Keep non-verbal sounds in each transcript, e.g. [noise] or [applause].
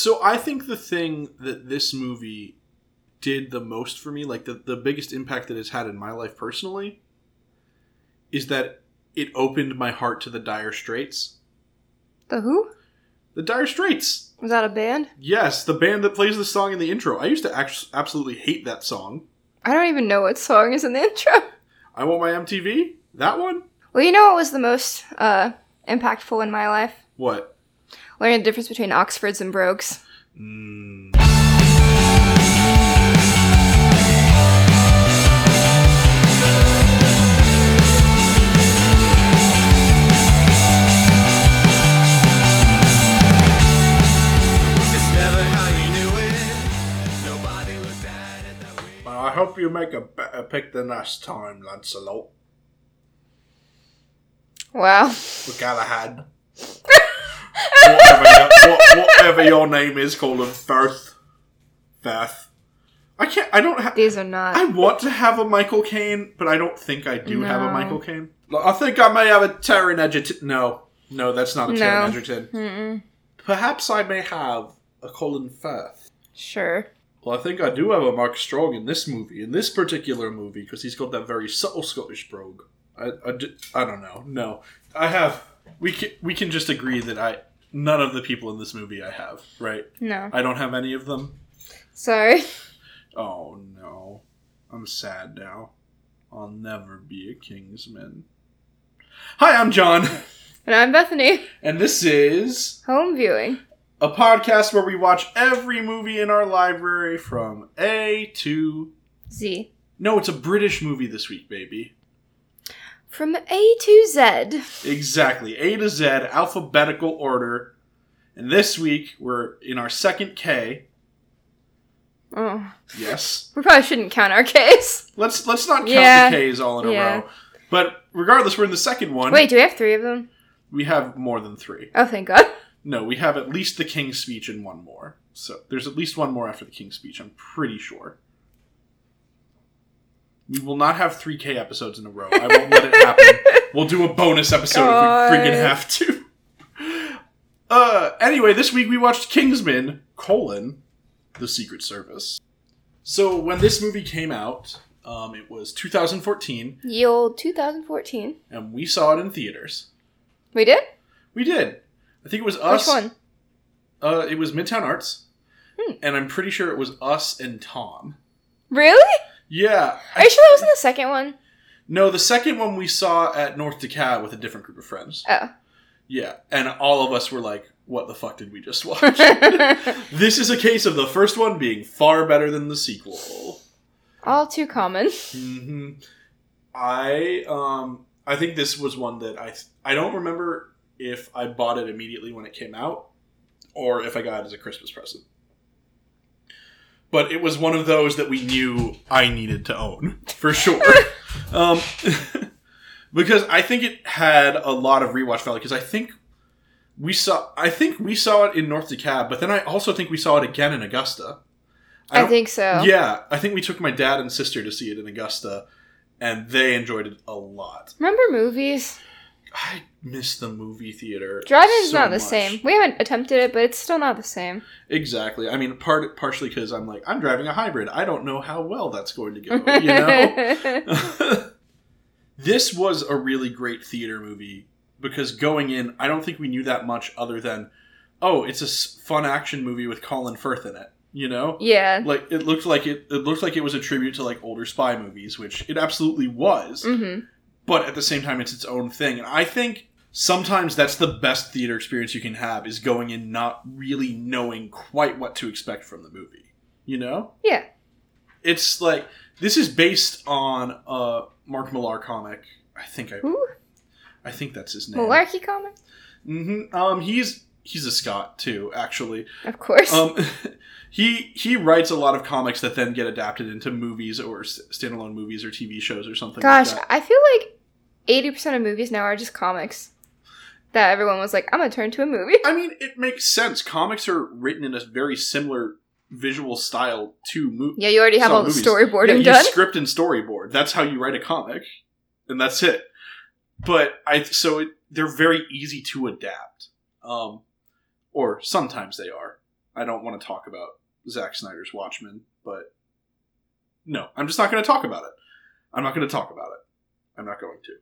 So I think the thing that this movie did the most for me, like the, the biggest impact that it's had in my life personally, is that it opened my heart to the Dire Straits. The who? The Dire Straits. Was that a band? Yes, the band that plays the song in the intro. I used to act- absolutely hate that song. I don't even know what song is in the [laughs] intro. I want my MTV. That one. Well, you know what was the most uh, impactful in my life? What? Learning the difference between Oxfords and Brogues. Mm. It's never how you knew it. Nobody looked at it that way. Well, I hope you make a better pick than last time, Lancelot. Wow. With Galahad. [laughs] whatever, your, what, whatever your name is, call him Firth. Firth. I can't. I don't have. These are not. I want to have a Michael Caine, but I don't think I do have a Michael Caine. I think I may have a Taron Egerton. No, no, that's not a No. Taron Egerton. Mm-mm. Perhaps I may have a Colin Firth. Sure. Well, I think I do have a Mark Strong in this movie, in this particular movie, because he's got that very subtle Scottish brogue. I I don't know. No, I have. We can we can just agree that I none of the people in this movie I have. Right? No. I don't have any of them. Sorry. [laughs] Oh no, I'm sad now. I'll never be a Kingsman. Hi, I'm John, And I'm Bethany. and this is Home viewing. a podcast where we watch every movie in our library from A to. Z. No, it's a British movie this week, baby. From A to Z. Exactly, A to Z, alphabetical order. And this week we're in our second K. Oh. Yes, We probably shouldn't count our case. let's let's not count Yeah. the K's all in a Yeah. row. But regardless, we're in the second one. Wait, do we have three of them? we have more than three. Oh, thank God. No, we have at least the King's Speech and one more. So there's at least one more after the King's Speech. I'm pretty sure. We will not have three K episodes in a row. I won't let it happen. [laughs] We'll do a bonus episode God. if we freaking have to. Uh, anyway, this week we watched Kingsman: colon The Secret Service. So when this movie came out, um, it was 2014, Ye old 2014. and we saw it in theaters. We did? We did. I think it was us. Which one? Uh, it was Midtown Arts, Hmm. and I'm pretty sure it was us and Tom. Really? Yeah. Are you sure that wasn't the second one? No, the second one we saw at North DeKalb with a different group of friends. Oh. Yeah, and all of us were like, "What the fuck did we just watch?" [laughs] this is a case of the first one being far better than the sequel. All too common. hmm I um I think this was one that I I don't remember if I bought it immediately when it came out or if I got it as a Christmas present. But it was one of those that we knew I needed to own for sure. [laughs] um, [laughs] because I think it had a lot of rewatch value. Because I think we saw I think we saw it in North DeKalb, but then I also think we saw it again in Augusta. I, don't- think so. yeah, I think we took my dad and sister to see it in Augusta, and they enjoyed it a lot. Remember movies? I miss the movie theater. Driving's so not the much. same. We haven't attempted it, but it's still not the same. Exactly. I mean, part partially because I'm like I'm driving a hybrid. I don't know how well that's going to go. You know. [laughs] [laughs] this was a really great theater movie because going in, I don't think we knew that much other than, oh, it's a fun action movie with Colin Firth in it. You know. yeah. like it looked like it it looked like it was a tribute to like older spy movies which it absolutely was hmm but at the same time it's its own thing and i think sometimes that's the best theater experience you can have is going in not really knowing quite what to expect from the movie you know Yeah. it's like this is based on a mark millar comic i think i Who? i think that's his name Malarkey comic? hmm um he's he's a scot too actually Of course. um, [laughs] he he writes a lot of comics that then get adapted into movies or s- standalone movies or TV shows or something. Gosh, like that. I feel like 80% of movies now are just comics. That everyone was like, I'm gonna turn to a movie. I mean, it makes sense. Comics are written in a very similar visual style to movies. Yeah, you already have all the movies. storyboarding yeah, you done. script and storyboard. That's how you write a comic, and that's it. But I so it, they're very easy to adapt, um, or sometimes they are. I don't want to talk about Zack Snyder's Watchmen, but no, I'm just not going to talk about it. I'm not going to talk about it. I'm not going to.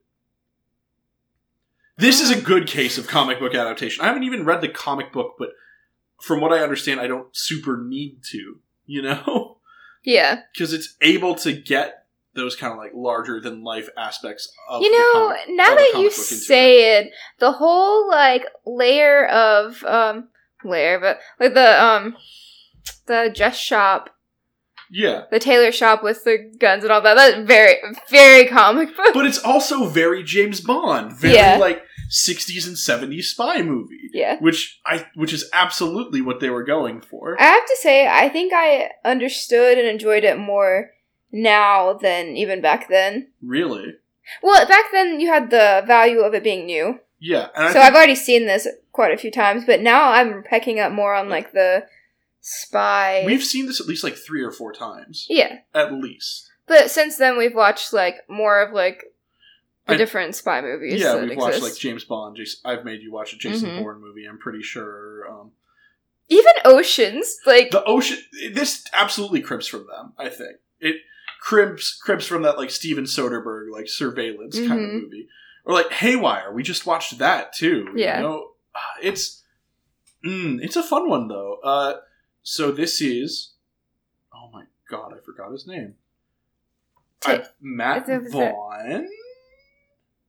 This is a good case of comic book adaptation. I haven't even read the comic book, but from what I understand, I don't super need to, you know? Yeah. [laughs] Because it's able to get those kind of like larger than life aspects of you know, comic- now that you into it. say it, the whole like layer of um layer, but like the um the dress shop, Yeah. the tailor shop with the guns and all that. That's very very comic book. But it's also very James Bond, very Yeah. like 60s and 70s spy movie, yeah. which I which is absolutely what they were going for. I have to say, I think I understood and enjoyed it more now than even back then. Really? Well, back then you had the value of it being new. Yeah, so think I've already seen this quite a few times, but now I'm pecking up more on like the spy. we've seen this at least like 3 or 4 times. yeah, At least. but since then we've watched like more of like the I- different spy movies. yeah, we've watched like James Bond. Jason, I've made you watch a Jason Mhm. Bourne movie. I'm pretty sure. Um, even Oceans. Like the ocean. This absolutely cribs from them. I think it cribs cribs from that like Steven Soderbergh like surveillance kind of movie, or like Haywire. We just watched that too. Yeah. you know? Ah, it's mm, it's a fun one though. Uh, so this is. Oh my god, I forgot his name. Ta- I- Matt it- is Vaughn.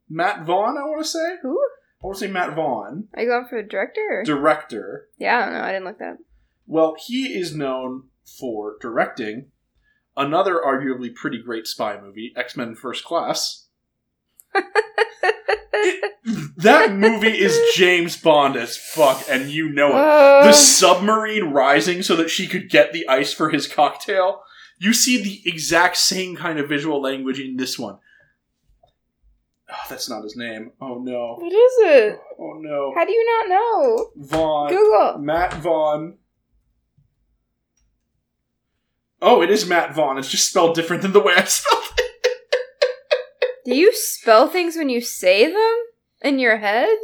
Matt Vaughn, I want to say. who? I want to say Matt Vaughn, Are you going for a director? Director. yeah, I don't know. I didn't look that. up. Well, he is known for directing another arguably pretty great spy movie, X Men First Class. [laughs] That movie is James Bond as fuck, and you know it. Oh. The submarine rising so that she could get the ice for his cocktail. You see the exact same kind of visual language in this one. Oh, that's not his name. Oh no. what is it? Oh no. How do you not know? Vaughn. Google. Matt Vaughn. Oh, it is Matt Vaughn. It's just spelled different than the way I spelled it. Do you spell things when you say them in your head?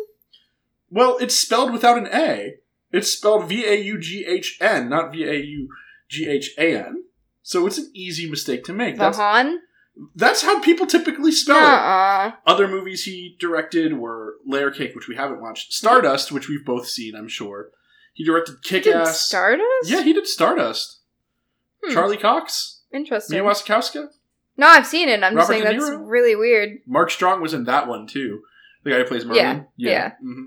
Well, it's spelled without an A. It's spelled V A U G H N, not V A U G H A N. So it's an easy mistake to make. Vahan? that's how people typically spell it. Uh-uh. Other movies he directed were Layer Cake, which we haven't watched, Stardust, which we've both seen, I'm sure. He directed Kick Ass. Stardust? Yeah, he did Stardust. Hmm. Charlie Cox, Interesting. Mia Wasikowska. No, I've seen it. I'm Robert just saying that's really weird. Mark Strong was in that one too. The guy who plays Merlin. Yeah, hmm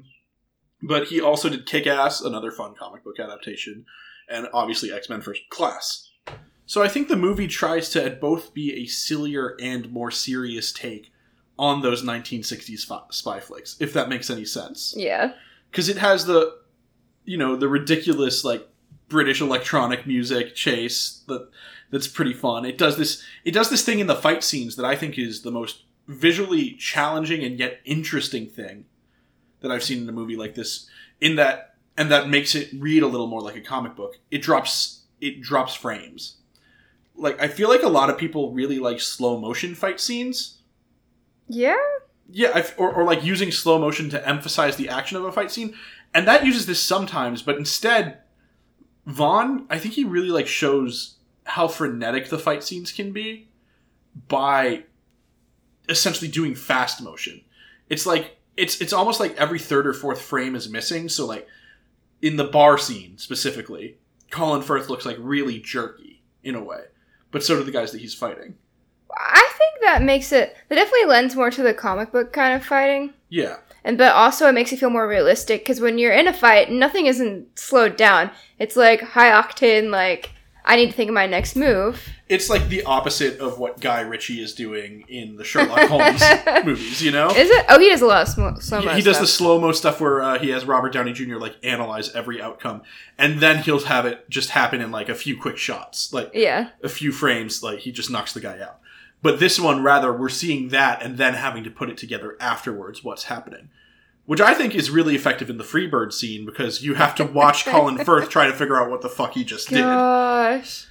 But he also did Kick Ass, another fun comic book adaptation, and obviously X Men First Class. So I think the movie tries to both be a sillier and more serious take on those 1960s fi- spy flicks, if that makes any sense. Yeah. Because it has the, you know, the ridiculous like British electronic music chase that that's pretty fun. It does this it does this thing in the fight scenes that I think is the most visually challenging and yet interesting thing that I've seen in a movie like this. In that and that makes it read a little more like a comic book. It drops it drops frames. Like I feel like a lot of people really like slow motion fight scenes. Yeah? Yeah, I, or, or like using slow motion to emphasize the action of a fight scene, and that uses this sometimes. But instead, Vaughn, I think he really like shows how frenetic the fight scenes can be by essentially doing fast motion. It's like it's it's almost like every third or fourth frame is missing. So like in the bar scene specifically, Colin Firth looks like really jerky in a way, but so do the guys that he's fighting. I think that makes it that definitely lends more to the comic book kind of fighting. Yeah, And but also it makes it feel more realistic because when you're in a fight, nothing isn't slowed down. It's like high octane, like I need to think of my next move. it's like the opposite of what Guy Ritchie is doing in the Sherlock Holmes [laughs] movies. You know, Is it? Oh, he does a lot of sm- slow he, mo. he does the slow mo stuff where uh, he has Robert Downey Jr. like analyze every outcome, and then he'll have it just happen in like a few quick shots, like Yeah. a few frames. Like he just knocks the guy out. But this one, rather, we're seeing that and then having to put it together afterwards. What's happening? Which I think is really effective in the Freebird scene because you have to watch Colin [laughs] Firth try to figure out what the fuck he just did. Gosh.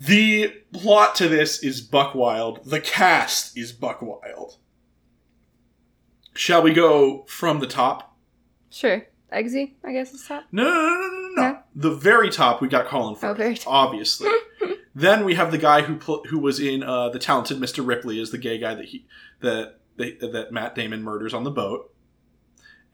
The plot to this is buck wild. The cast is buck wild. Shall we go from the top? Sure. Eggsy, I guess it's top. No, no, no, no, no, no. The very top, we got Colin Firth, Oh, very top. obviously. [laughs] then we have the guy who pl- who was in uh, the talented Mr. Ripley as the gay guy that he that that Matt Damon murders on the boat,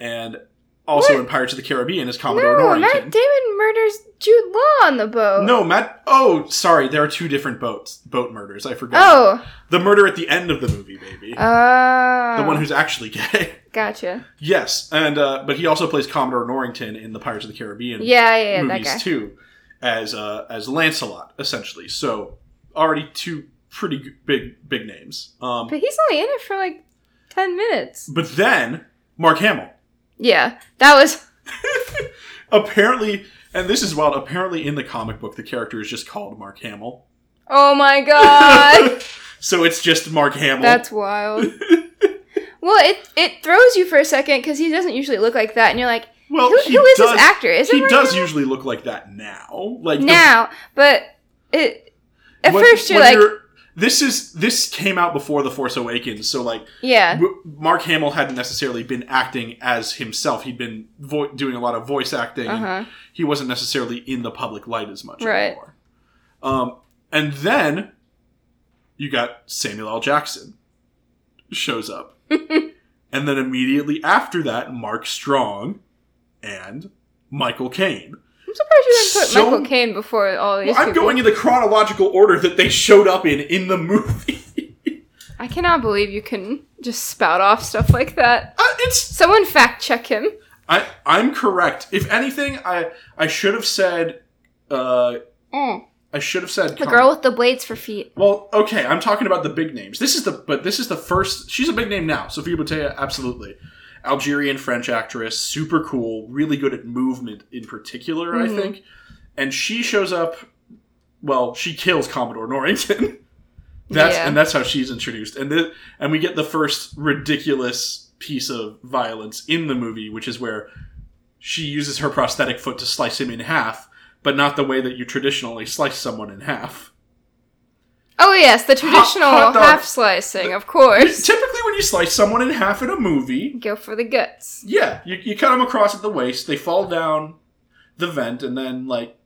and also What? in Pirates of the Caribbean as Commodore No, Norrington. Matt Damon murders Jude Law on the boat. no, Matt. Oh, sorry. There are two different boats. Boat murders. I forgot. Oh. the murder at the end of the movie, baby. Oh. the one who's actually gay. [laughs] Gotcha. yes, and uh, but he also plays Commodore Norrington in the Pirates of the Caribbean. Yeah, yeah, yeah, that movies too, as uh, as Lancelot essentially. So already two pretty big big names. Um, But he's only in it for like 10 minutes. but then Mark Hamill Yeah, that was. [laughs] apparently, and this is wild. Apparently, in the comic book, the character is just called Mark Hamill. Oh my god! [laughs] so it's just Mark Hamill. That's wild. [laughs] well, it it throws you for a second because he doesn't usually look like that, and you're like, well, who, who is does, this actor? Is He Mark does Hamill? usually look like that now. Like the- now, but it at when- first you're like, you're- this is this came out before the Force Awakens, so like yeah, w- Mark Hamill hadn't necessarily been acting as himself. He'd been vo- doing a lot of voice acting. Uh-huh. He wasn't necessarily in the public light as much Right. anymore. Um, and then you got Samuel L. Jackson shows up, [laughs] and then immediately after that, Mark Strong and Michael Caine. I'm surprised you didn't put So- Michael Caine before all these Well, I'm people. going in the chronological order that they showed up in in the movie. I cannot believe you can just spout off stuff like that. Uh, it's Someone fact check him. I I'm correct. If anything, I I should have said uh Mm. I should have said The com- girl with the blades for feet. Well, okay, I'm talking about the big names. This is the but this is the first. She's a big name now. Sofia Boutella, absolutely. Algerian French actress, super cool, really good at movement in particular, I Mhm. think. And she shows up. Well, she kills Commodore Norrington. [laughs] that's Yeah. and that's how she's introduced. And the, and we get the first ridiculous piece of violence in the movie, which is where she uses her prosthetic foot to slice him in half, but not the way that you traditionally slice someone in half. Oh yes, the traditional hot dog. half slicing, of course. [laughs] Typically, when you slice someone in half in a movie, Go for the guts. yeah, you, you cut them across at the waist, they fall down the vent, and then, like,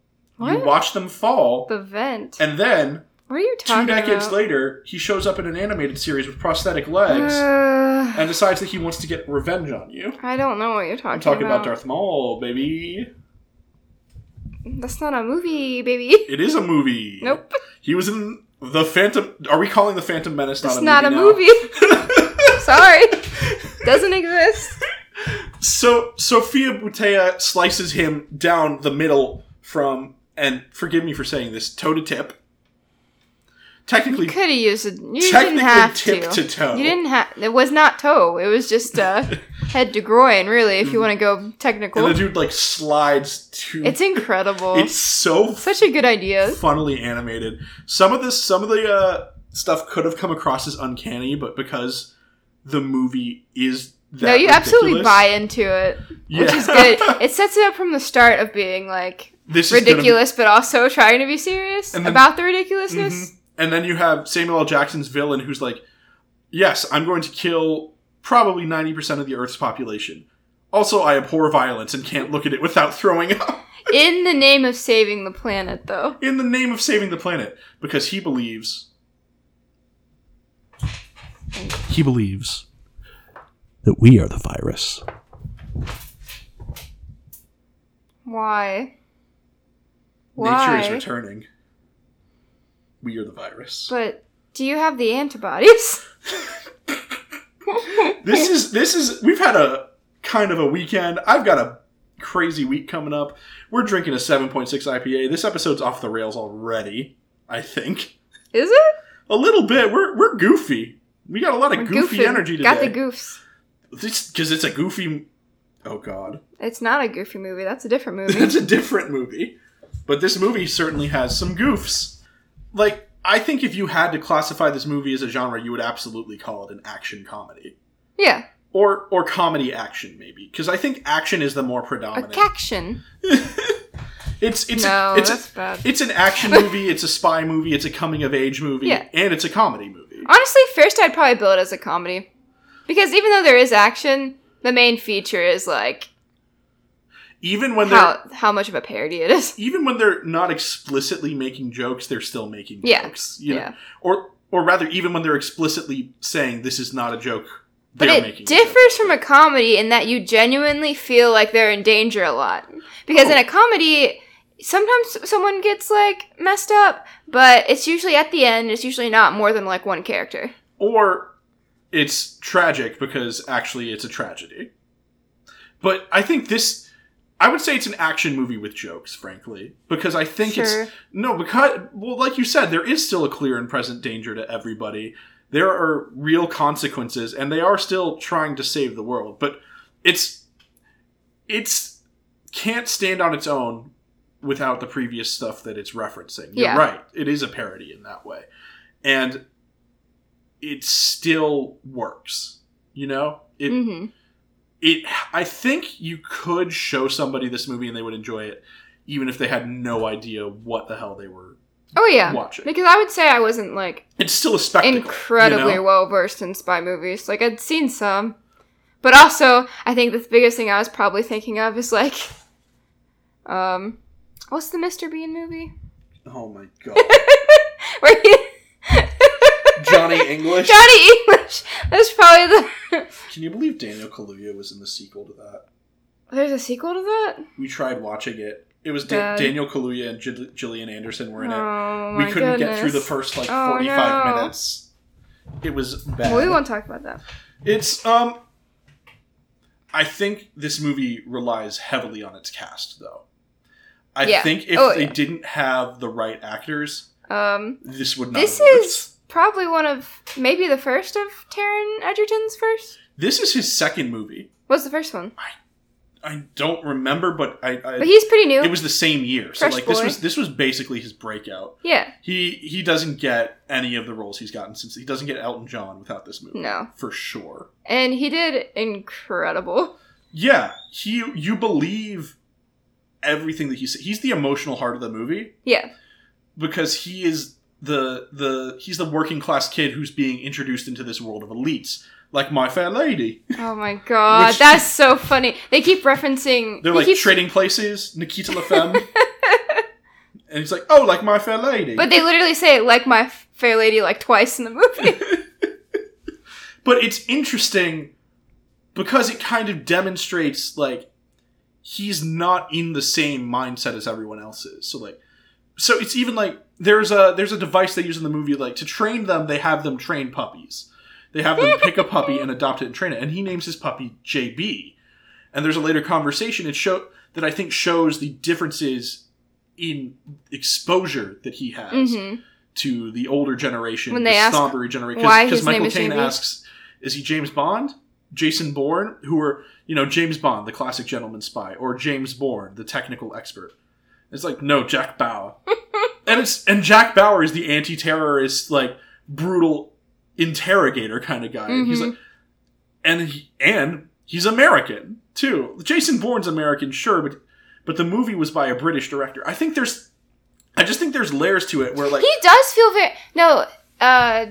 you watch them fall, The vent. and then, What are you two decades about? later, he shows up in an animated series with prosthetic legs Uh, and decides that he wants to get revenge on you. I don't know what you're talking, I'm talking about about. Darth Maul, baby. That's not a movie, baby. It is a movie. Nope. He was in the Phantom. Are we calling the Phantom Menace It's not not a a movie. movie? [laughs] [laughs] Sorry. Doesn't exist. So Sofia Boutella slices him down the middle from, and forgive me for saying this, toe to tip. Technically, you Could have used it. You didn't technically have tip to. to toe. You didn't have. It was not toe. It was just uh, [laughs] head to groin. Really, if you want to go technical, and the dude like slides to. It's incredible. [laughs] It's so Such a good idea. funnily animated. Some of this, some of the uh, stuff could have come across as uncanny, but because the movie is that no, you absolutely buy into it, Yeah. which is good. It sets it up from the start of being like This is gonna be- ridiculous, but also trying to be serious then- about the ridiculousness. Mhm. And then you have Samuel L. Jackson's villain who's like, Yes, I'm going to kill probably 90% of the Earth's population. Also, I abhor violence and can't look at it without throwing up. In the name of saving the planet, though. In the name of saving the planet. Because he believes. He believes that we are the virus. Why? Nature is returning. We are the virus. But do you have the antibodies? [laughs] this is this is we've had a kind of a weekend. I've got a crazy week coming up. We're drinking a 7.6 IPA. This episode's off the rails already, I think. Is it? A little bit. We're we're goofy. We got a lot of We're goofy goofing. energy today. Got the goofs. Because it's a goofy. Oh God, It's not a goofy movie. That's a different [laughs] movie. That's a different movie. But this movie certainly has some goofs. Like I think if you had to classify this movie as a genre, you would absolutely call it an action comedy. yeah, or or comedy action maybe because I think action is the more a predominant. caction. [laughs] it's it's No, a, it's that's a, bad. it's an action [laughs] movie, it's a spy movie, it's a coming of age movie, Yeah. and it's a comedy movie. Honestly, first I'd probably bill it as a comedy. Because even though there is action, the main feature is like even when they're how how much of a parody it is. [laughs] even when they're not explicitly making jokes, they're still making Yeah. jokes. You know? Yeah. Or or rather, even when they're explicitly saying this is not a joke, But they're it differs from a comedy in that you genuinely feel like they're in danger a lot. Because Oh. in a comedy, sometimes someone gets like messed up, but it's usually at the end, it's usually not more than like one character. or it's tragic because actually it's a tragedy. But I think this I would say it's an action movie with jokes, frankly, because I think Sure. it's no because well like you said there is still a clear and present danger to everybody. There are real consequences and they are still trying to save the world, but it's it's can't stand on its own without the previous stuff that it's referencing. You're Yeah. right. It is a parody in that way. And it still works. You know? It hmm it I think you could show somebody this movie and they would enjoy it even if they had no idea what the hell they were Oh yeah. watching. Because I would say I wasn't like It's still a spectacle. incredibly you know? well versed in spy movies. Like I'd seen some, but also I think the biggest thing I was probably thinking of is like, um, what's the Mr. Bean movie Oh my [laughs] god. where he Johnny English. Johnny English? That's probably the. Can you believe Daniel Kaluuya was in the sequel to that? There's a sequel to that. We tried watching it. It was da- Daniel Kaluuya and Gill- Gillian Anderson were in it. Oh we couldn't get through the first like Oh, 45 no. minutes. It was bad. We won't talk about that. It's um I think this movie relies heavily on its cast though. I Yeah. think if Oh, they yeah. didn't have the right actors, Um, this would not this have worked. is probably one of maybe the first of Taron Egerton's first. This is his second movie. What's the first one? I I don't remember, but I, I But he's pretty new. it was the same year. So Fresh like this boy. was this was basically his breakout. yeah. He he doesn't get any of the roles he's gotten since he doesn't get Elton John without this movie. No. For sure. And he did incredible. Yeah, he you believe everything that he said. He's the emotional heart of the movie Yeah. because he is the the he's the working class kid who's being introduced into this world of elites, like My Fair Lady. Oh my god, Which- that's so funny. They keep referencing. They're he like keeps- trading places. Nikita [laughs] LaFemme, and he's like, "Oh, like My Fair Lady." But they literally say like my fair lady like twice in the movie. [laughs] but it's interesting because it kind of demonstrates like he's not in the same mindset as everyone else is so like so it's even like there's a there's a device they use in the movie like to train them they have them train puppies. They have them pick a puppy and adopt it and train it and he names his puppy jb and there's a later conversation it show that i think shows the differences in exposure that he has hmm to the older generation, When the they ask snobbery generation. Because Michael Caine asks, "Is he James Bond, Jason Bourne, who are you know James Bond, the classic gentleman spy, or James Bourne, the technical expert?" It's like no, Jack Bauer, [laughs] and it's and Jack Bauer is the anti-terrorist, like brutal interrogator kind of guy. And he's Mhm. like, and he, and he's American too. Jason Bourne's American, sure, but but the movie was by a British director. I think there's. I just think there's layers to it where like He does feel very no. Uh,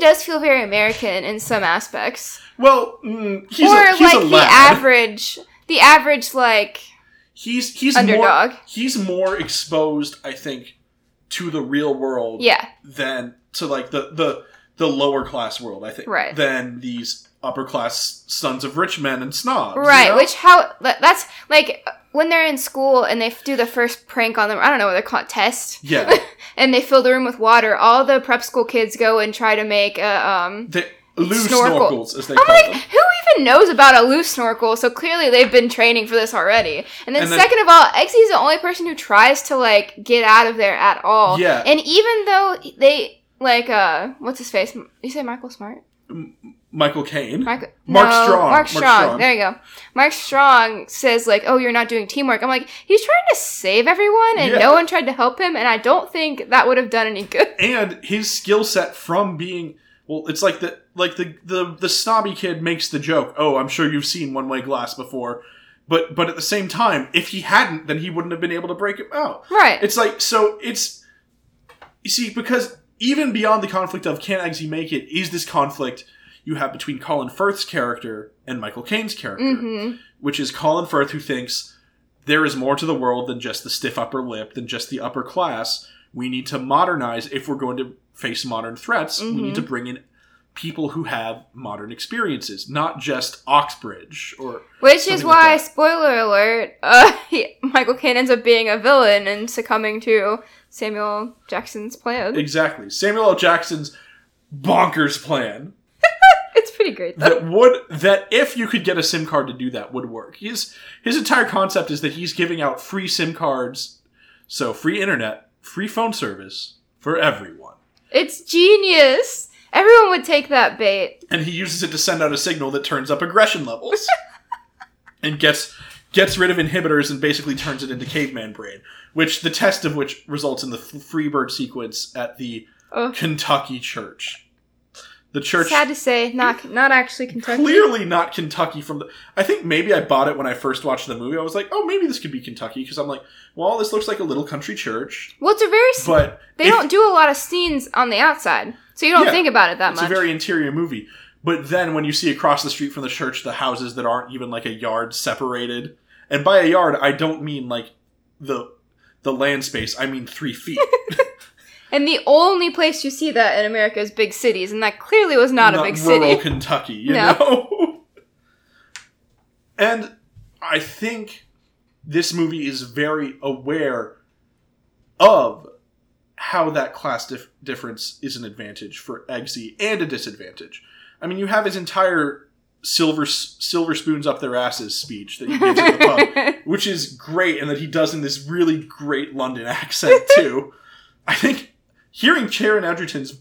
does feel very American in some aspects, Well, mm, he's or a, like the average, the average like He's he's underdog. More, he's more exposed, I think, to the real world yeah, than to like the the the lower class world. I think Right. than these upper class sons of rich men and snobs. you right. know? Which how that's like when they're in school and they do the first prank on them. I don't know what they're called, test, yeah, [laughs] and they fill the room with water. All the prep school kids go and try to make a um. the loose Snorkel. snorkels as they I'm call like, them. who even knows about a loose snorkel? So clearly they've been training for this already. And then, And then- second of all, Eggsy's the only person who tries to like get out of there at all. Yeah. And even though they like uh what's his face? You say Michael Smart? Michael Caine. Michael Mark no, Strong. Mark Mark Strong. Strong. There you go. Mark Strong says like, "Oh, you're not doing teamwork." I'm like, he's trying to save everyone, and Yeah. no one tried to help him, and I don't think that would have done any good. and his skill set from being well it's like the like the, the the snobby kid makes the joke oh i'm sure you've seen one way glass before but but at the same time if he hadn't then he wouldn't have been able to break it out Right. it's like so it's you see because even beyond the conflict of can Eggsy make it is this conflict you have between colin firth's character and michael caine's character mm-hmm. which is colin firth who thinks there is more to the world than just the stiff upper lip, than just the upper class. We need to modernize if we're going to face modern threats. We need to bring in people who have modern experiences, not just Oxbridge or Which is Something like why, spoiler alert, uh, [laughs] he, Michael Caine ends up being a villain and succumbing to Samuel Jackson's plan. exactly Samuel L. Jackson's bonkers plan. [laughs] It's pretty great though. that would that if you could get a SIM card to do that would work. His his entire concept is that he's giving out free SIM cards, so free internet, free phone service for everyone. It's genius. Everyone would take that bait. And he uses it to send out a signal that turns up aggression levels. [laughs] and gets gets rid of inhibitors and basically turns it into caveman brain, which the test of which results in the Freebird sequence at the Ugh. Kentucky church. The church Sad to say, not not actually Kentucky. clearly not Kentucky from the. I think maybe I bought it when I first watched the movie. I was like, oh, maybe this could be Kentucky because I'm like, well, this looks like a little country church, Well, it's a very. but they if- don't do a lot of scenes on the outside, so you don't Yeah, think about it that It's much. It's a very interior movie. But then when you see across the street from the church the houses that aren't even like a yard separated, and by a yard I don't mean like the the land space. I mean three feet. [laughs] [laughs] and the only place you see that in America is big cities, and that clearly was not, a big rural city. Kentucky, you No. know. [laughs] and I think this movie is very aware of how that class dif- difference is an advantage for Eggsy and a disadvantage. I mean, you have his entire silver silver spoons up their asses speech that he gives at the pub, [laughs] which is great, and that he does in this really great London accent too. [laughs] I think hearing Taron Egerton's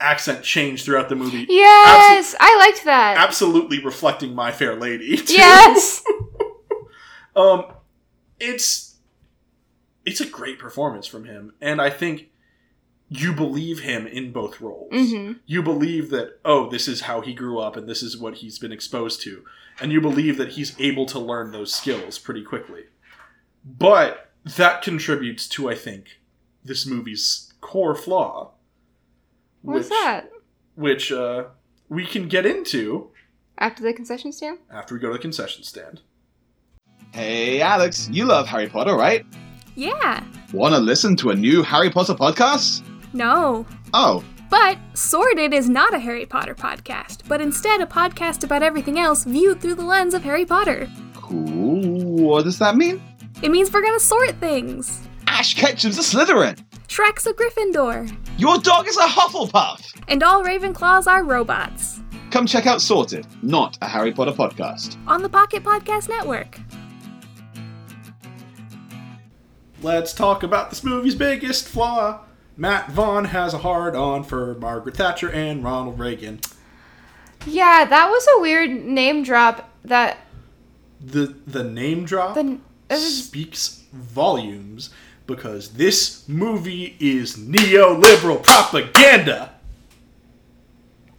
accent change throughout the movie yes, I liked that. absolutely reflecting My Fair Lady. too. yes. [laughs] Um, it's it's a great performance from him, and I think you believe him in both roles. hmm You believe that oh, this is how he grew up, and this is what he's been exposed to, and you believe that he's able to learn those skills pretty quickly. But that contributes to, I think, this movie's core flaw. What's which- that? Which uh, we can get into After the concession stand? after we go to the concession stand. Hey, Alex, you love Harry Potter, right? Yeah. Want to listen to a new Harry Potter podcast? No. Oh, But Sorted is not a Harry Potter podcast, but instead a podcast about everything else viewed through the lens of Harry Potter. cool. What does that mean? It means we're gonna sort things. Ash Ketchum's a Slytherin. Shrek's a Gryffindor, Your dog is a Hufflepuff. and all Ravenclaws are robots. Come check out Sorted, not a Harry Potter podcast. On the Pocket Podcast Network. Let's talk about this movie's biggest flaw. Matt Vaughn has a hard on for Margaret Thatcher and Ronald Reagan. Yeah, that was a weird name drop. That The the name drop the was, speaks volumes because this movie is neoliberal propaganda.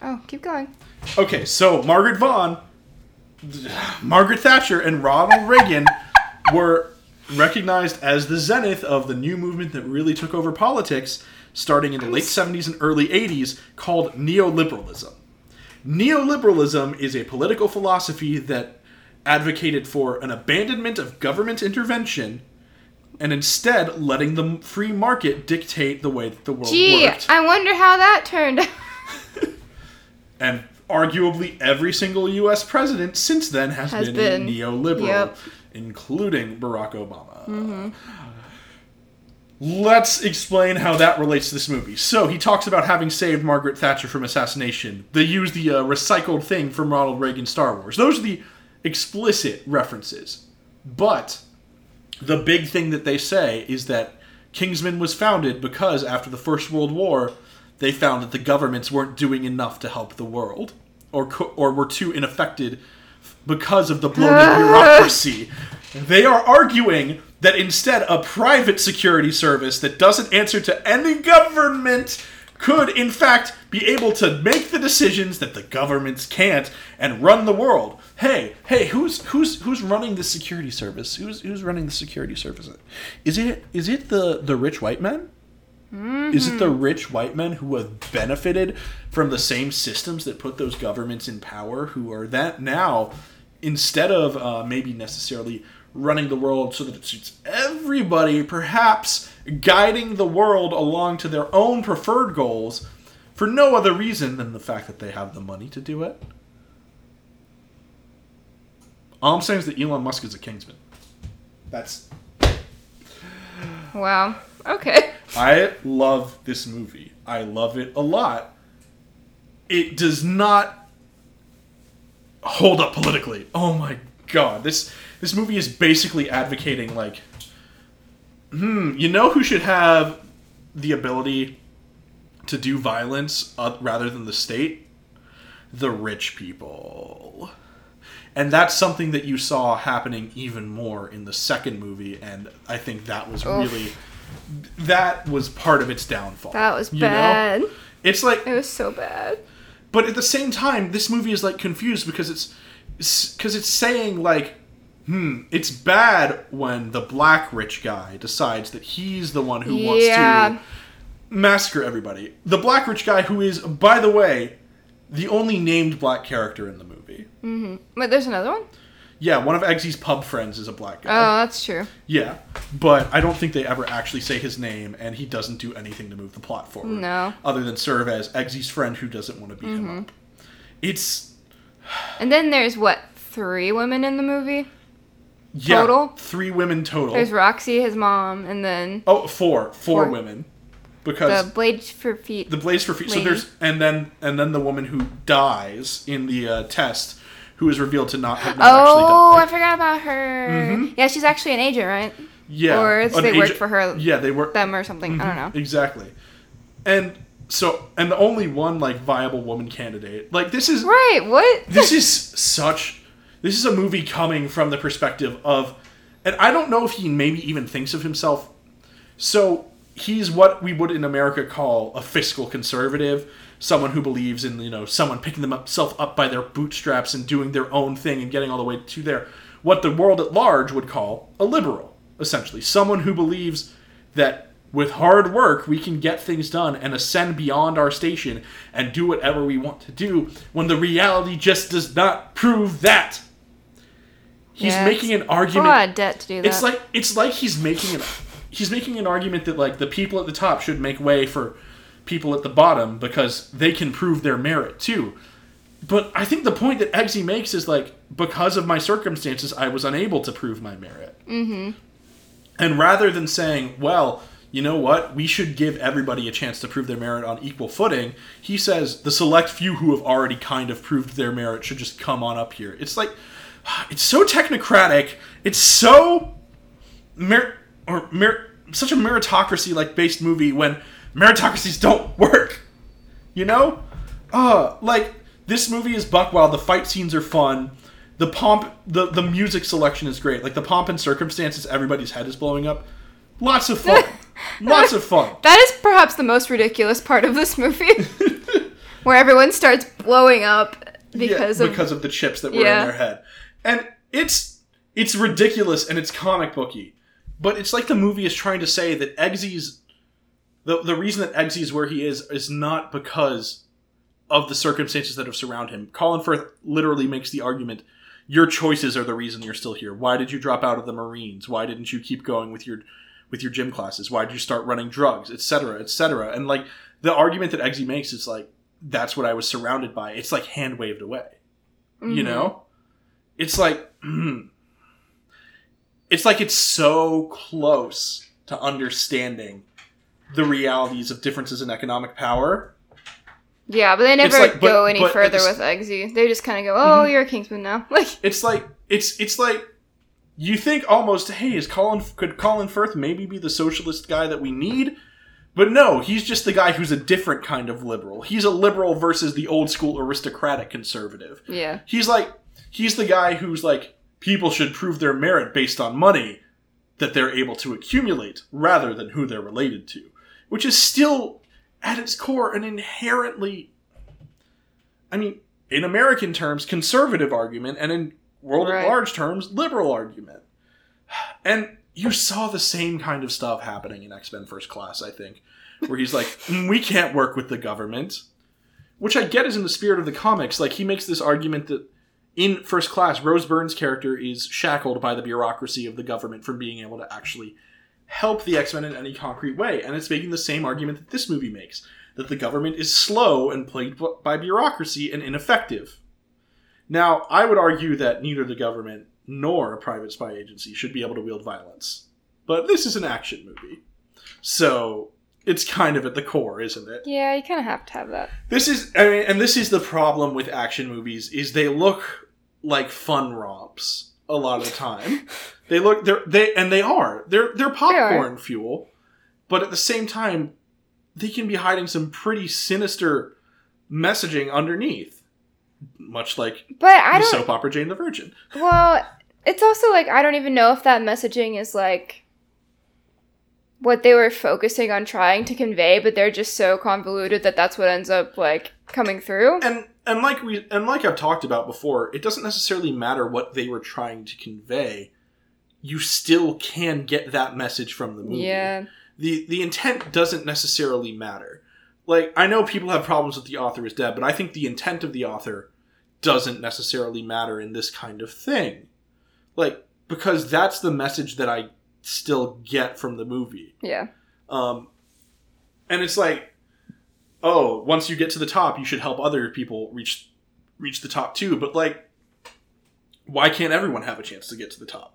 oh, keep going. Okay, so Margaret Vaughn, Margaret Thatcher, and Ronald Reagan [laughs] were recognized as the zenith of the new movement that really took over politics starting in the late 70s and early 80s called neoliberalism. Neoliberalism is a political philosophy that advocated for an abandonment of government intervention and instead letting the free market dictate the way that the world Gee, worked. I wonder how that turned out. [laughs] and arguably every single U.S. president since then has, Has been, been. neoliberal, Yep. Including Barack Obama. Let's explain how that relates to this movie. So he talks about having saved Margaret Thatcher from assassination. They use the uh, recycled thing from Ronald Reagan's Star Wars. Those are the explicit references. But the big thing that they say is that Kingsman was founded because after the First World War, they found that the governments weren't doing enough to help the world, or or were too ineffective because of the bloated [laughs] bureaucracy. They are arguing that instead a private security service that doesn't answer to any government could in fact be able to make the decisions that the governments can't and run the world. Hey, hey, who's who's who's running the security service? Who's who's running the security service? Is it is it the the rich white men? Is it the rich white men who have benefited from the same systems that put those governments in power, who are that now, instead of uh, maybe necessarily running the world so that it suits everybody, perhaps guiding the world along to their own preferred goals for no other reason than the fact that they have the money to do it. All I'm saying is that Elon Musk is a Kingsman. That's Wow. Okay. I love this movie. I love it a lot. It does not hold up politically. Oh my god. This this movie is basically advocating like hmm, you know who should have the ability to do violence uh, rather than the state? The rich people. And that's something that you saw happening even more in the second movie and I think that was Oof. really that was part of its downfall. That was you know? bad. It's like It was so bad. but at the same time, this movie is like confused because it's because it's saying like, hmm, it's bad when the black rich guy decides that he's the one who wants to massacre everybody. The black rich guy who is, by the way, the only named black character in the movie. Wait, there's another one? Yeah, one of Eggsy's pub friends is a black guy. Oh, that's true. yeah, but I don't think they ever actually say his name, and he doesn't do anything to move the plot forward. No. Other than serve as Eggsy's friend who doesn't want to beat him up. It's And then there's what? Three women in the movie? Yeah, Total? three women total. There's Roxy, his mom, and then oh, four, four Four. women, because the blades for feet. the blades for feet. So there's and then and then the woman who dies in the uh, test, who is revealed to not have not oh, I actually died. forgot about her. Mm-hmm. Yeah, she's actually an agent, right? Yeah, or they work for her- Yeah, they work Them or something. I don't mm-hmm, know. exactly, and so and the only one like viable woman candidate. Like this is Right, what? this is such this is a movie coming from the perspective of and i don't know if he maybe even thinks of himself so he's what we would in america call a fiscal conservative someone who believes in you know someone picking themselves up by their bootstraps and doing their own thing and getting all the way to there what the world at large would call a liberal essentially someone who believes that with hard work we can get things done and ascend beyond our station and do whatever we want to do when the reality just does not prove that he's Yeah, making an it's A lot argument of debt to do that. it's like it's like he's making an he's making an argument that like the people at the top should make way for people at the bottom because they can prove their merit too. But I think the point that Eggsy makes is like because of my circumstances, I was unable to prove my merit. Mm-hmm. And rather than saying, well, you know what, we should give everybody a chance to prove their merit on equal footing, he says the select few who have already kind of proved their merit should just come on up here. It's like [sighs] it's so technocratic. It's so mer- or mer- such a meritocracy like based movie when meritocracies don't work. You know? Uh like this movie is buck wild, the fight scenes are fun. The pomp the the music selection is great. Like the pomp and circumstances everybody's head is blowing up. Lots of fun. [laughs] Lots of fun. that is perhaps the most ridiculous part of this movie, [laughs] where everyone starts blowing up because yeah, of because of the chips that were Yeah. in their head. And it's it's ridiculous and it's comic booky. But it's like the movie is trying to say that Eggsy's the the reason that Eggsy is where he is is not because of the circumstances that have surround him. Colin Firth literally makes the argument your choices are the reason you're still here. Why did you drop out of the Marines? Why didn't you keep going with your with your gym classes? Why did you start running drugs, etc., etc.? And like the argument that Eggsy makes is like that's what I was surrounded by. It's like hand waved away. You mm-hmm. know? It's like [clears throat] it's like it's so close to understanding the realities of differences in economic power. yeah, but they never like- but- go any but further with Eggsy. They just kind of go, "Oh, mm-hmm. you're a Kingsman now." [laughs] Like, It's like it's it's like you think almost, hey, is Colin could Colin Firth maybe be the socialist guy that we need? But no, he's just the guy who's a different kind of liberal. He's a liberal versus the old school aristocratic conservative. yeah, He's like he's the guy who's like people should prove their merit based on money that they're able to accumulate rather than who they're related to, which is still at its core an inherently I mean, in American terms conservative argument and in world Right. at large terms liberal argument. And you saw the same kind of stuff happening in X-Men First Class, I think, where he's like, "Mm, "We can't work with the government." which I get is in the spirit of the comics. Like he makes this argument that in First Class, Rose Byrne's character is shackled by the bureaucracy of the government from being able to actually help the X Men in any concrete way. And it's making the same argument that this movie makes that the government is slow and plagued by bureaucracy and ineffective. Now, I would argue that neither the government nor a private spy agency should be able to wield violence. But this is an action movie. So it's kind of at the core, isn't it? Yeah, you kind of have to have that. This is I mean, and this is the problem with action movies is they look like fun romps a lot of the time. [laughs] they look they're they and they are. They're they're popcorn fuel, but at the same time they can be hiding some pretty sinister messaging underneath. Much like But I the soap opera Jane the Virgin. Well, it's also like I don't even know if that messaging is like what they were focusing on trying to convey, but they're just so convoluted that that's what ends up like coming through. and and like we and like I've talked about before, it doesn't necessarily matter what they were trying to convey. You still can get that message from the movie. Yeah. The the intent doesn't necessarily matter. Like I know people have problems with the author is dead, but I think the intent of the author doesn't necessarily matter in this kind of thing. Like because that's the message that I still get from the movie. Yeah. Um, and it's like, oh, once you get to the top, you should help other people reach reach the top too. But like, why can't everyone have a chance to get to the top?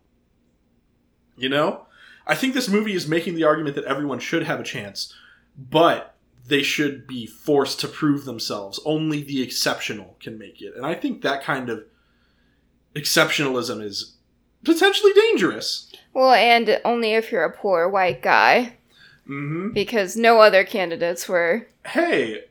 You know, I think this movie is making the argument that everyone should have a chance, but they should be forced to prove themselves. Only the exceptional can make it, and I think that kind of exceptionalism is potentially dangerous. Well, and only if you're a poor white guy, hmm because no other candidates were hey,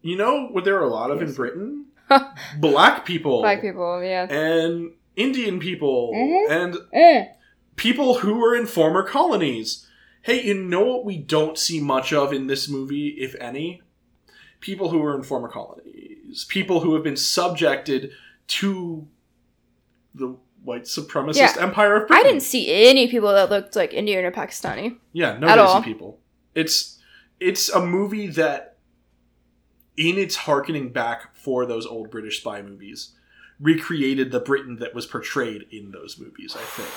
you know what there are a lot of in Britain? [laughs] Black people. black people. Yeah. And Indian people. Mhm. And Mm. People who were in former colonies. Hey, you know what we don't see much of in this movie, if any? People who were in former colonies. People who have been subjected to the white supremacist Yeah. empire of Britain. I didn't see any people that looked like Indian or Pakistani. Yeah, no At people. It's it's a movie that, in its harkening back for those old British spy movies, recreated the Britain that was portrayed in those movies. I think.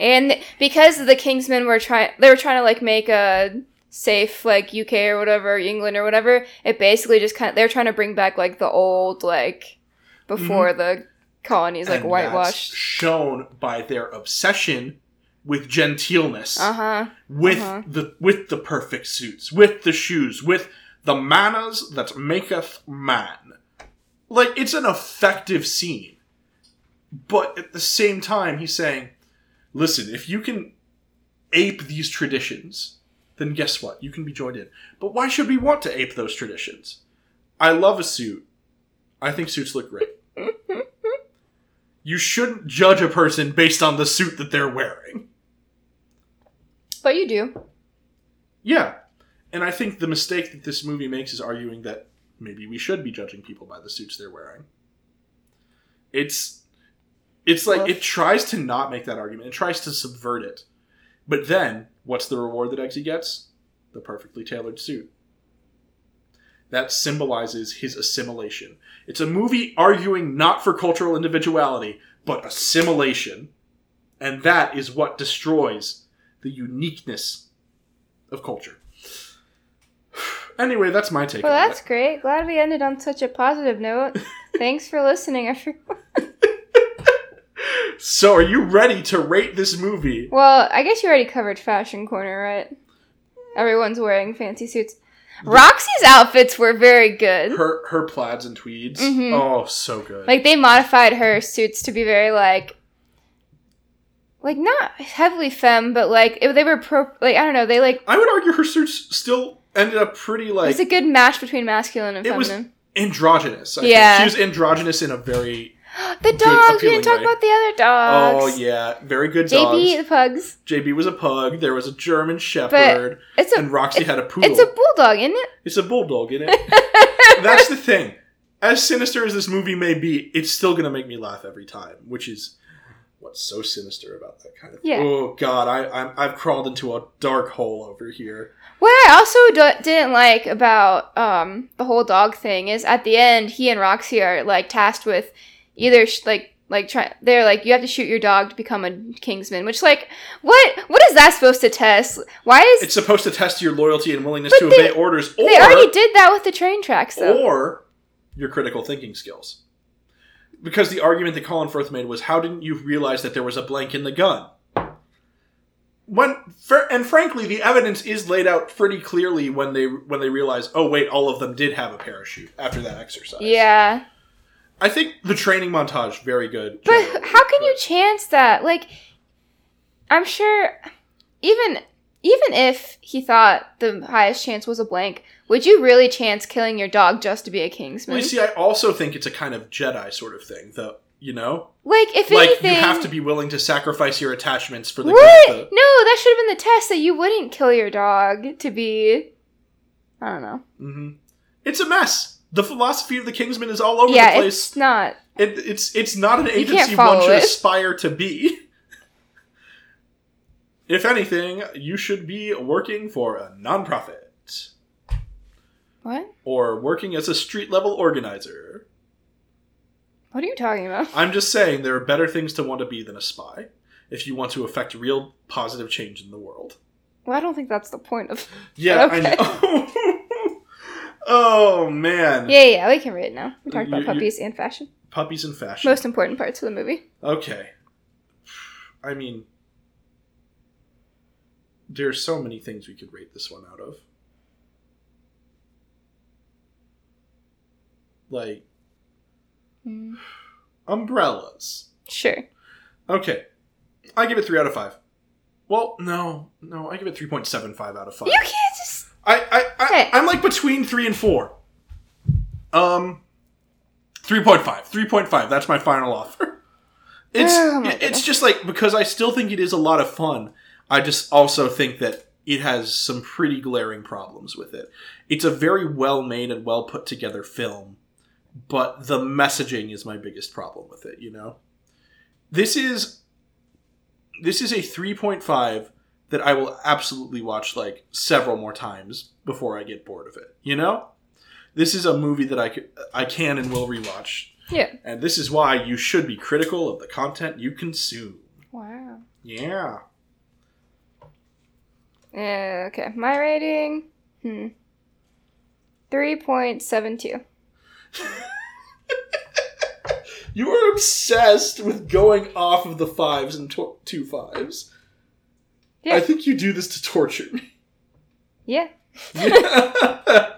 And because the Kingsmen were trying, they were trying to like make a safe like UK or whatever, England or whatever. It basically just kind of they're trying to bring back like the old like before the colonies like Mm-hmm. And whitewashed. Shown by their obsession with genteelness, Uh huh. with uh-huh. the with the perfect suits, with the shoes, with the manners that maketh man. Like it's an effective scene, but at the same time, he's saying, "Listen, if you can ape these traditions, then guess what? You can be joined in. But why should we want to ape those traditions? I love a suit. I think suits look great." You shouldn't judge a person based on the suit that they're wearing. But you do. Yeah. And I think the mistake that this movie makes is arguing that maybe we should be judging people by the suits they're wearing. It's it's like it tries to not make that argument. It tries to subvert it. But then, what's the reward that Eggsy gets? The perfectly tailored suit. That symbolizes his assimilation. It's a movie arguing not for cultural individuality, but assimilation. And that is what destroys the uniqueness of culture. [sighs] Anyway, that's my take Well, that's great. Glad we ended on such a positive note. [laughs] Thanks for listening, everyone. So, are you ready to rate this movie? Well, I guess you already covered Fashion Corner, right? Everyone's wearing fancy suits. Roxy's outfits were very good. Her her plaids and tweeds. Mhm. Oh, so good. Like they modified her suits to be very like like not heavily femme, but like it, they were pro like I don't know, they like I would argue her suits still ended up pretty like it's a good match between masculine and it was feminine. androgynous. I think. Yeah. She was androgynous in a very [gasps] the dogs, we didn't talk way. about the other dogs. oh yeah, very good dogs. JB dogs. the pugs. JB was a pug. There was a German Shepherd, It's a and Roxy had a poodle. it's a bulldog, isn't it? It's a bulldog, isn't it? [laughs] That's the thing. As sinister as this movie may be, it's still gonna make me laugh every time, which is what's so sinister about that kind of. Yeah. Oh God, I I'm, I've crawled into a dark hole over here. What I also do- didn't like about um, the whole dog thing is at the end, he and Roxy are like tasked with either sh- like like try they're like you have to shoot your dog to become a kingsman which like what what is that supposed to test why is It's supposed to test your loyalty and willingness to they- obey orders, or they already did that with the train tracks though or your critical thinking skills. Because the argument that Colin Firth made was, how didn't you realize that there was a blank in the gun? When and frankly, the evidence is laid out pretty clearly when they when they realize, oh wait, all of them did have a parachute after that exercise. yeah I think the training montage very good. but generally, how can you chance that like i'm sure even even if he thought the highest chance was a blank would you really chance killing your dog just to be a kingsman Well, you see, I also think it's a kind of Jedi sort of thing, though. You know, like if like anything you have to be willing to sacrifice your attachments for the What? the. No, that should have been the test that you wouldn't kill your dog to be. I don't know. Mm-hmm. It's a mess. The philosophy of the Kingsman is all over yeah, the place. it's not. It, it's it's not an agency one should it. aspire to be. If anything, you should be working for a nonprofit What? or working as a street level organizer. What are you talking about? I'm just saying there are better things to want to be than a spy if you want to affect real positive change in the world. Well, I don't think that's the point of. Yeah, Okay. I know. [laughs] oh man. Yeah, yeah, we can read it now. We talked about puppies and fashion. Puppies and fashion. Most important parts of the movie. Okay. I mean, there are so many things we could rate this one out of. Like Mm, umbrellas. Sure. Okay. I give it 3 out of 5. Well, no. No, I give it 3.75 out of 5. You can't just. I, I, I Hey. I'm like between three and four. Um, three point five. Three point five. That's my final offer. [laughs] It's Oh it's goodness. just like because I still think it is a lot of fun. I just also think that it has some pretty glaring problems with it. It's a very well made and well put together film, but the messaging is my biggest problem with it. You know, this is this is a three point five that I will absolutely watch like several more times before I get bored of it. You know, this is a movie that I could, I can and will rewatch, Yeah. and this is why you should be critical of the content you consume. Wow. Yeah, Yeah, okay. My rating. Hmm. 3.72. [laughs] you are obsessed with going off of the fives and tw- two fives. Yeah. I think you do this to torture me. Yeah. [laughs]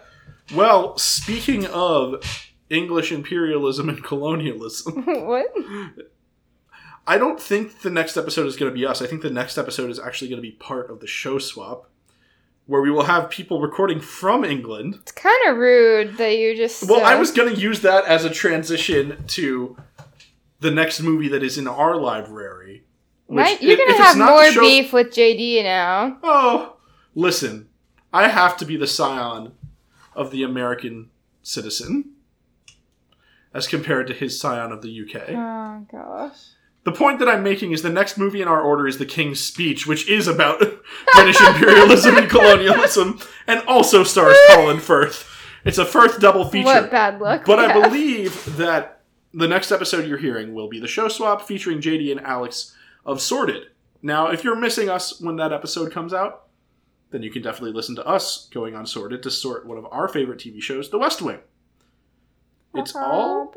well, speaking of English imperialism and colonialism. [laughs] what? I don't think the next episode is going to be us. I think the next episode is actually going to be part of the show swap, where we will have people recording from England. It's kind of rude that you just. Well, I uh, was going to use that as a transition to the next movie that is in our library. Which, Might- you're gonna have more show- beef with JD now. Oh, listen, I have to be the scion of the American citizen as compared to his scion of the UK. Oh gosh. The point that I'm making is the next movie in our order is The King's Speech, which is about [laughs] British imperialism and colonialism, and also stars [laughs] Colin Firth. It's a Firth double feature. What bad luck. But I have. believe that the next episode you're hearing will be the show swap featuring JD and Alex of Sorted. Now, if you're missing us when that episode comes out, then you can definitely listen to us going on Sorted to sort one of our favorite TV shows, The West Wing. It's all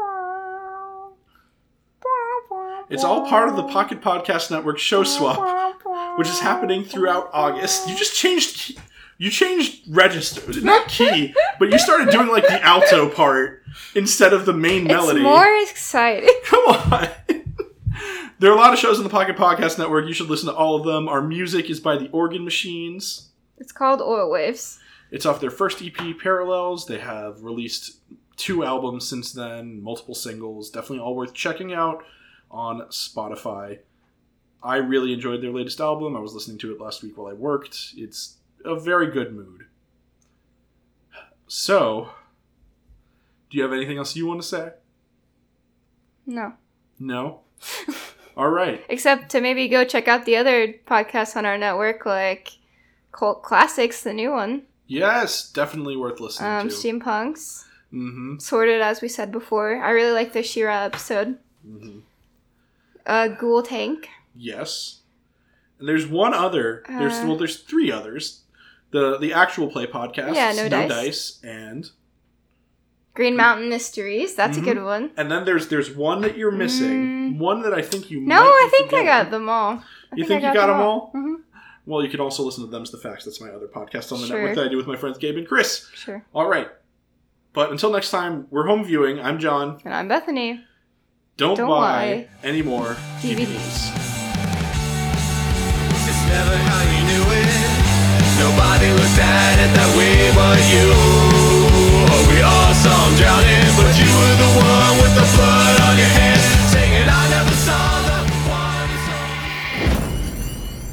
it's all part of the Pocket Podcast Network show swap, which is happening throughout August. You just changed key, you changed register, not key, but you started doing like the alto part instead of the main melody. It's more exciting. Come on. There are a lot of shows on the Pocket Podcast Network. You should listen to all of them. Our music is by the Organ Machines. It's called Oil Waves. It's off their first EP, Parallels. They have released two albums since then, multiple singles. Definitely all worth checking out on Spotify. I really enjoyed their latest album. I was listening to it last week while I worked. It's a very good mood. So, do you have anything else you want to say? No. No? [laughs] All right. Except to maybe go check out the other podcasts on our network, like Cult Classics, the new one. Yes, definitely worth listening Um, to. Steampunks. mm-hmm. Sorted, as we said before. I really like the She-Ra episode. Mm-hmm. Uh, Ghoul Tank. Yes. And there's one other. There's Uh. well, there's three others. The the actual play podcast. Yeah, No Dice. dice. and Green Mountain Mysteries. That's Mhm. a good one. and then there's there's one that you're missing. One that I think you. No, might I be think I got them all. I You think you got them all? hmm Well, you can also listen to Them's the Facts. That's my other podcast on the Sure. network that I do with my friends Gabe and Chris. Sure. All right. But until next time, we're home viewing. I'm John. And I'm Bethany. Don't, Don't buy buy any more DVDs. DVDs. It's never how you knew it. Nobody looked at it that way but you. Oh, we all saw him drowning, but you were the one with the blood on your hands.